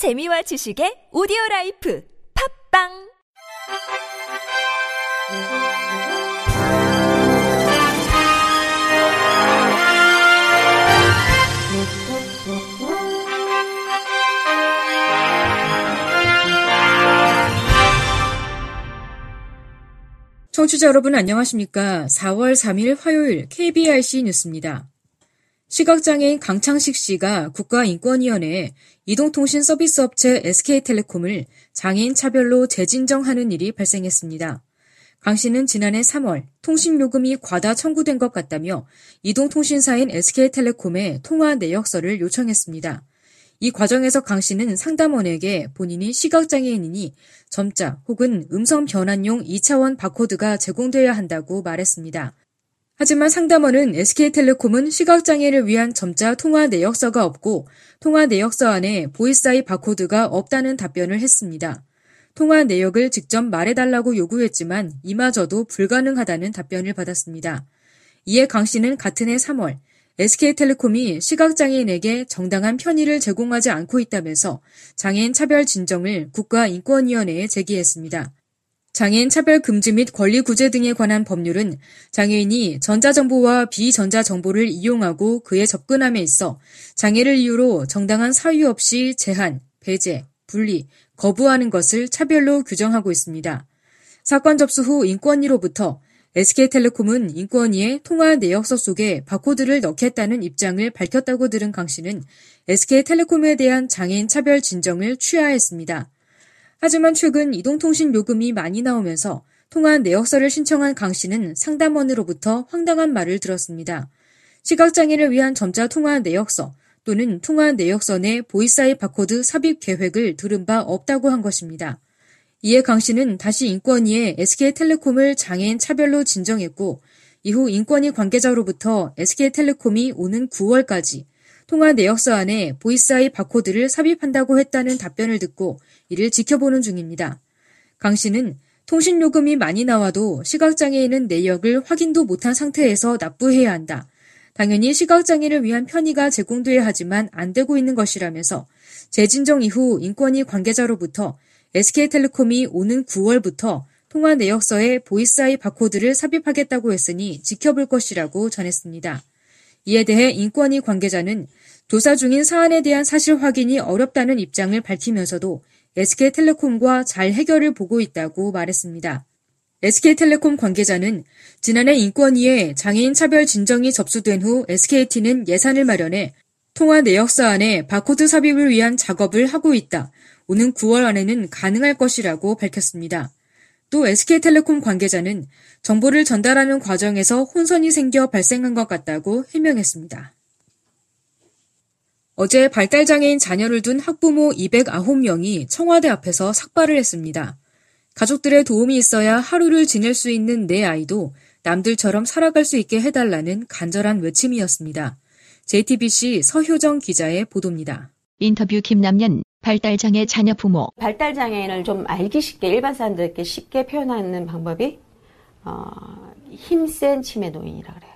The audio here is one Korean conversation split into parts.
재미와 지식의 오디오 라이프 팝빵 청취자 여러분 안녕하십니까? 4월 3일 화요일 KBRC 뉴스입니다. 시각장애인 강창식 씨가 국가인권위원회에 이동통신 서비스 업체 SK텔레콤을 장애인 차별로 재진정하는 일이 발생했습니다. 강 씨는 지난해 3월 통신요금이 과다 청구된 것 같다며 이동통신사인 SK텔레콤에 통화 내역서를 요청했습니다. 이 과정에서 강 씨는 상담원에게 본인이 시각장애인이니 점자 혹은 음성 변환용 2차원 바코드가 제공돼야 한다고 말했습니다. 하지만 상담원은 SK텔레콤은 시각장애를 위한 점자 통화 내역서가 없고 통화 내역서 안에 보이스아이 바코드가 없다는 답변을 했습니다. 통화 내역을 직접 말해달라고 요구했지만 이마저도 불가능하다는 답변을 받았습니다. 이에 강 씨는 같은 해 3월 SK텔레콤이 시각장애인에게 정당한 편의를 제공하지 않고 있다면서 장애인 차별 진정을 국가인권위원회에 제기했습니다. 장애인 차별 금지 및 권리 구제 등에 관한 법률은 장애인이 전자정보와 비전자정보를 이용하고 그에 접근함에 있어 장애를 이유로 정당한 사유 없이 제한, 배제, 분리, 거부하는 것을 차별로 규정하고 있습니다. 사건 접수 후 인권위로부터 SK텔레콤은 인권위에 통화 내역서 속에 바코드를 넣겠다는 입장을 밝혔다고 들은 강 씨는 SK텔레콤에 대한 장애인 차별 진정을 취하했습니다. 하지만 최근 이동통신 요금이 많이 나오면서 통화 내역서를 신청한 강 씨는 상담원으로부터 황당한 말을 들었습니다. 시각장애를 위한 점자 통화 내역서 또는 통화 내역서 내 보이스아이 바코드 삽입 계획을 들은 바 없다고 한 것입니다. 이에 강 씨는 다시 인권위에 SK텔레콤을 장애인 차별로 진정했고 이후 인권위 관계자로부터 SK텔레콤이 오는 9월까지 통화 내역서 안에 보이스아이 바코드를 삽입한다고 했다는 답변을 듣고 이를 지켜보는 중입니다. 강 씨는 통신요금이 많이 나와도 시각장애인은 내역을 확인도 못한 상태에서 납부해야 한다. 당연히 시각장애를 위한 편의가 제공돼야 하지만 안 되고 있는 것이라면서 재진정 이후 인권위 관계자로부터 SK텔레콤이 오는 9월부터 통화 내역서에 보이스아이 바코드를 삽입하겠다고 했으니 지켜볼 것이라고 전했습니다. 이에 대해 인권위 관계자는 조사 중인 사안에 대한 사실 확인이 어렵다는 입장을 밝히면서도 SK텔레콤과 잘 해결을 보고 있다고 말했습니다. SK텔레콤 관계자는 지난해 인권위에 장애인 차별 진정이 접수된 후 SKT는 예산을 마련해 통화 내역서 안에 바코드 삽입을 위한 작업을 하고 있다. 오는 9월 안에는 가능할 것이라고 밝혔습니다. 또 SK텔레콤 관계자는 정보를 전달하는 과정에서 혼선이 생겨 발생한 것 같다고 해명했습니다. 어제 발달장애인 자녀를 둔 학부모 209명이 청와대 앞에서 삭발을 했습니다. 가족들의 도움이 있어야 하루를 지낼 수 있는 내 아이도 남들처럼 살아갈 수 있게 해달라는 간절한 외침이었습니다. JTBC 서효정 기자의 보도입니다. 인터뷰 김남연 발달장애 자녀 부모 발달장애인을 좀 알기 쉽게 일반 사람들에게 쉽게 표현하는 방법이 어, 힘센 치매 노인이라 그래요.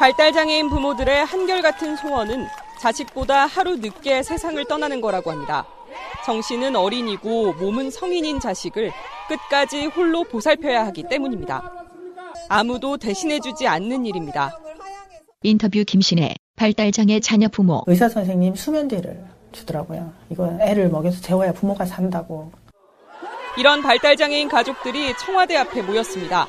발달장애인 부모들의 한결같은 소원은 자식보다 하루 늦게 세상을 떠나는 거라고 합니다. 정신은 어린이고 몸은 성인인 자식을 끝까지 홀로 보살펴야 하기 때문입니다. 아무도 대신해주지 않는 일입니다. 인터뷰 김신혜 발달장애 자녀 부모 의사 선생님 수면제를 주더라고요. 이거 애를 먹여서 재워야 부모가 산다고. 이런 발달장애인 가족들이 청와대 앞에 모였습니다.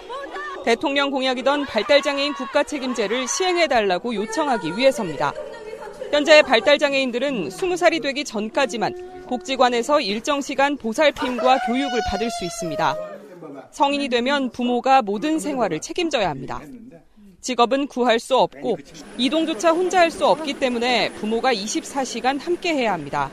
대통령 공약이던 발달장애인 국가 책임제를 시행해달라고 요청하기 위해서입니다. 현재 발달장애인들은 20살이 되기 전까지만 복지관에서 일정 시간 보살핌과 교육을 받을 수 있습니다. 성인이 되면 부모가 모든 생활을 책임져야 합니다. 직업은 구할 수 없고 이동조차 혼자 할 수 없기 때문에 부모가 24시간 함께 해야 합니다.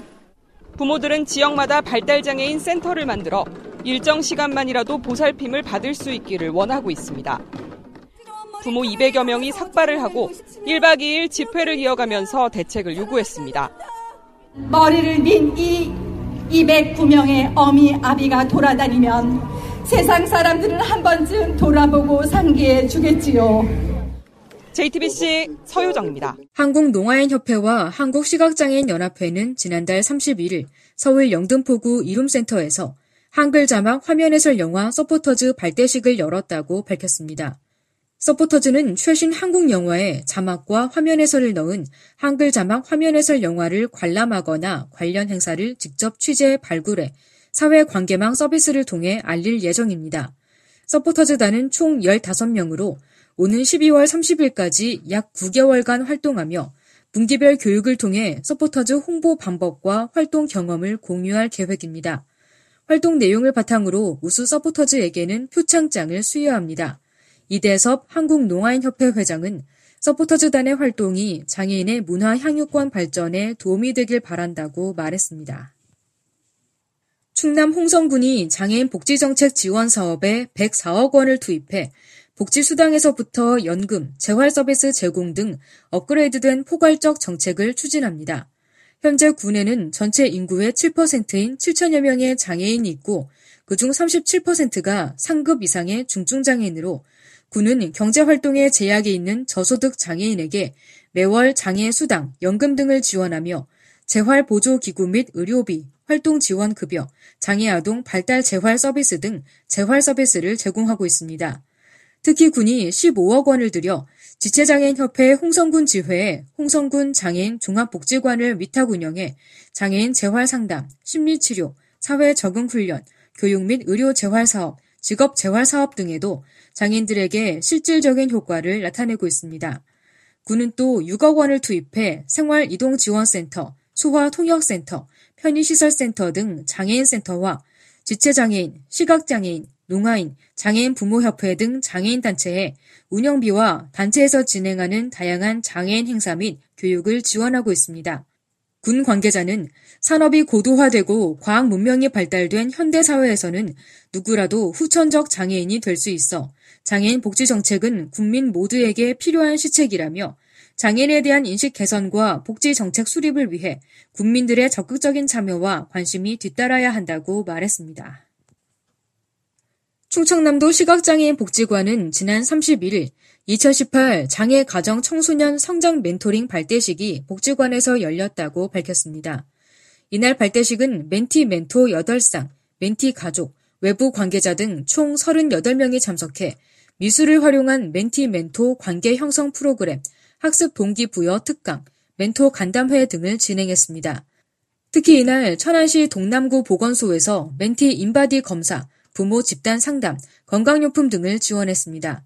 부모들은 지역마다 발달장애인 센터를 만들어 일정 시간만이라도 보살핌을 받을 수 있기를 원하고 있습니다. 부모 200여 명이 삭발을 하고 1박 2일 집회를 이어가면서 대책을 요구했습니다. 머리를 민 이 209명의 어미 아비가 돌아다니면 세상 사람들을 한 번쯤 돌아보고 상기해 주겠지요. JTBC 서유정입니다. 한국농아인협회와 한국시각장애인연합회는 지난달 31일 서울 영등포구 이룸센터에서 한글 자막 화면 해설 영화 서포터즈 발대식을 열었다고 밝혔습니다. 서포터즈는 최신 한국 영화에 자막과 화면 해설을 넣은 한글 자막 화면 해설 영화를 관람하거나 관련 행사를 직접 취재 발굴해 사회 관계망 서비스를 통해 알릴 예정입니다. 서포터즈단은 총 15명으로 오는 12월 30일까지 약 9개월간 활동하며 분기별 교육을 통해 서포터즈 홍보 방법과 활동 경험을 공유할 계획입니다. 활동 내용을 바탕으로 우수 서포터즈에게는 표창장을 수여합니다. 이대섭 한국농아인협회 회장은 서포터즈단의 활동이 장애인의 문화 향유권 발전에 도움이 되길 바란다고 말했습니다. 충남 홍성군이 장애인 복지정책 지원 사업에 104억 원을 투입해 복지수당에서부터 연금, 재활서비스 제공 등 업그레이드된 포괄적 정책을 추진합니다. 현재 군에는 전체 인구의 7%인 7천여 명의 장애인이 있고 그중 37%가 상급 이상의 중증장애인으로 군은 경제활동에 제약이 있는 저소득 장애인에게 매월 장애 수당, 연금 등을 지원하며 재활보조기구 및 의료비, 활동지원급여, 장애아동 발달 재활 서비스 등 재활 서비스를 제공하고 있습니다. 특히 군이 15억 원을 들여 지체장애인협회 홍성군 지회에 홍성군 장애인 종합복지관을 위탁 운영해 장애인 재활 상담, 심리치료, 사회 적응 훈련, 교육 및 의료 재활 사업, 직업 재활 사업 등에도 장애인들에게 실질적인 효과를 나타내고 있습니다. 군은 또 6억 원을 투입해 생활 이동 지원센터, 소화 통역센터, 편의시설센터 등 장애인센터와 지체장애인, 시각장애인, 농아인, 장애인 부모협회 등 장애인 단체에 운영비와 단체에서 진행하는 다양한 장애인 행사 및 교육을 지원하고 있습니다. 군 관계자는 산업이 고도화되고 과학 문명이 발달된 현대 사회에서는 누구라도 후천적 장애인이 될 수 있어 장애인 복지 정책은 국민 모두에게 필요한 시책이라며 장애인에 대한 인식 개선과 복지 정책 수립을 위해 국민들의 적극적인 참여와 관심이 뒤따라야 한다고 말했습니다. 충청남도 시각장애인 복지관은 지난 31일 2018 장애 가정 청소년 성장 멘토링 발대식이 복지관에서 열렸다고 밝혔습니다. 이날 발대식은 멘티 멘토 8상, 멘티 가족, 외부 관계자 등 총 38명이 참석해 미술을 활용한 멘티 멘토 관계 형성 프로그램, 학습 동기부여 특강, 멘토 간담회 등을 진행했습니다. 특히 이날 천안시 동남구 보건소에서 멘티 인바디 검사, 부모 집단 상담, 건강용품 등을 지원했습니다.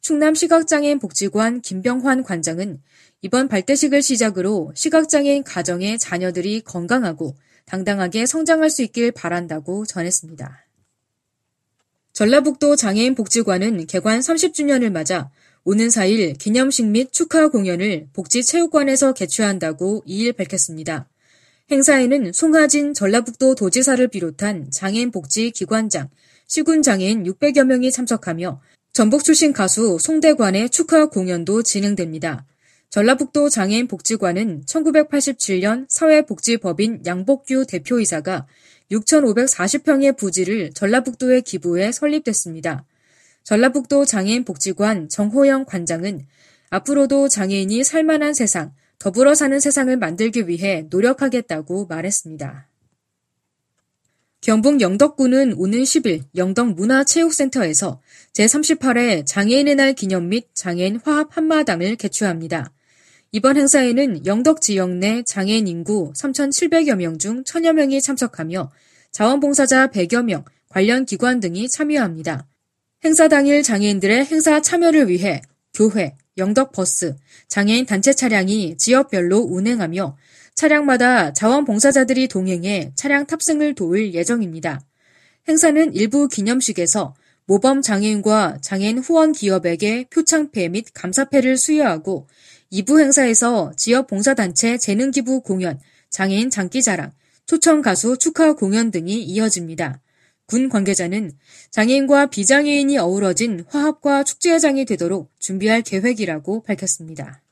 충남 시각장애인 복지관 김병환 관장은 이번 발대식을 시작으로 시각장애인 가정의 자녀들이 건강하고 당당하게 성장할 수 있길 바란다고 전했습니다. 전라북도 장애인 복지관은 개관 30주년을 맞아 오는 4일 기념식 및 축하 공연을 복지체육관에서 개최한다고 2일 밝혔습니다. 행사에는 송하진 전라북도 도지사를 비롯한 장애인 복지 기관장, 시군 장애인 600여 명이 참석하며 전북 출신 가수 송대관의 축하 공연도 진행됩니다. 전라북도 장애인 복지관은 1987년 사회복지법인 양복규 대표이사가 6,540평의 부지를 전라북도에 기부해 설립됐습니다. 전라북도 장애인 복지관 정호영 관장은 앞으로도 장애인이 살만한 세상, 더불어 사는 세상을 만들기 위해 노력하겠다고 말했습니다. 경북 영덕군은 오는 10일 영덕문화체육센터에서 제38회 장애인의 날 기념 및 장애인 화합 한마당을 개최합니다. 이번 행사에는 영덕 지역 내 장애인 인구 3,700여 명 중 1,000여 명이 참석하며 자원봉사자 100여 명, 관련 기관 등이 참여합니다. 행사 당일 장애인들의 행사 참여를 위해 교회, 영덕버스, 장애인 단체 차량이 지역별로 운행하며 차량마다 자원봉사자들이 동행해 차량 탑승을 도울 예정입니다. 행사는 일부 기념식에서 모범 장애인과 장애인 후원 기업에게 표창패 및 감사패를 수여하고 2부 행사에서 지역 봉사단체 재능기부 공연, 장애인 장기자랑, 초청 가수 축하 공연 등이 이어집니다. 군 관계자는 장애인과 비장애인이 어우러진 화합과 축제장이 되도록 준비할 계획이라고 밝혔습니다.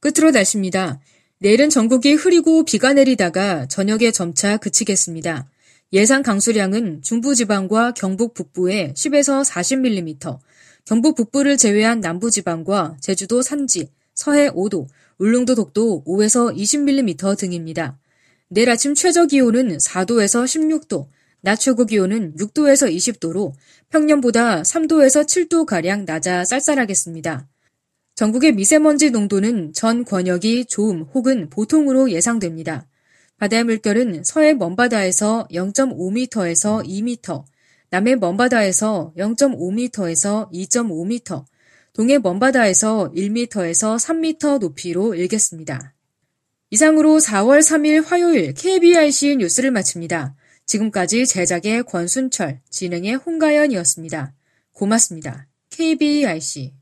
끝으로 날씨입니다. 내일은 전국이 흐리고 비가 내리다가 저녁에 점차 그치겠습니다. 예상 강수량은 중부지방과 경북 북부에 10에서 40mm, 경북 북부를 제외한 남부지방과 제주도 산지, 서해 5도, 울릉도 독도 5에서 20mm 등입니다. 내일 아침 최저 기온은 4도에서 16도, 낮 최고 기온은 6도에서 20도로 평년보다 3도에서 7도가량 낮아 쌀쌀하겠습니다. 전국의 미세먼지 농도는 전 권역이 좋음 혹은 보통으로 예상됩니다. 바다의 물결은 서해 먼바다에서 0.5m에서 2m, 남해 먼바다에서 0.5m에서 2.5m, 동해 먼바다에서 1m에서 3m 높이로 일겠습니다. 이상으로 4월 3일 화요일 KBRC 뉴스를 마칩니다. 지금까지 제작의 권순철, 진행의 홍가연이었습니다. 고맙습니다. KBRC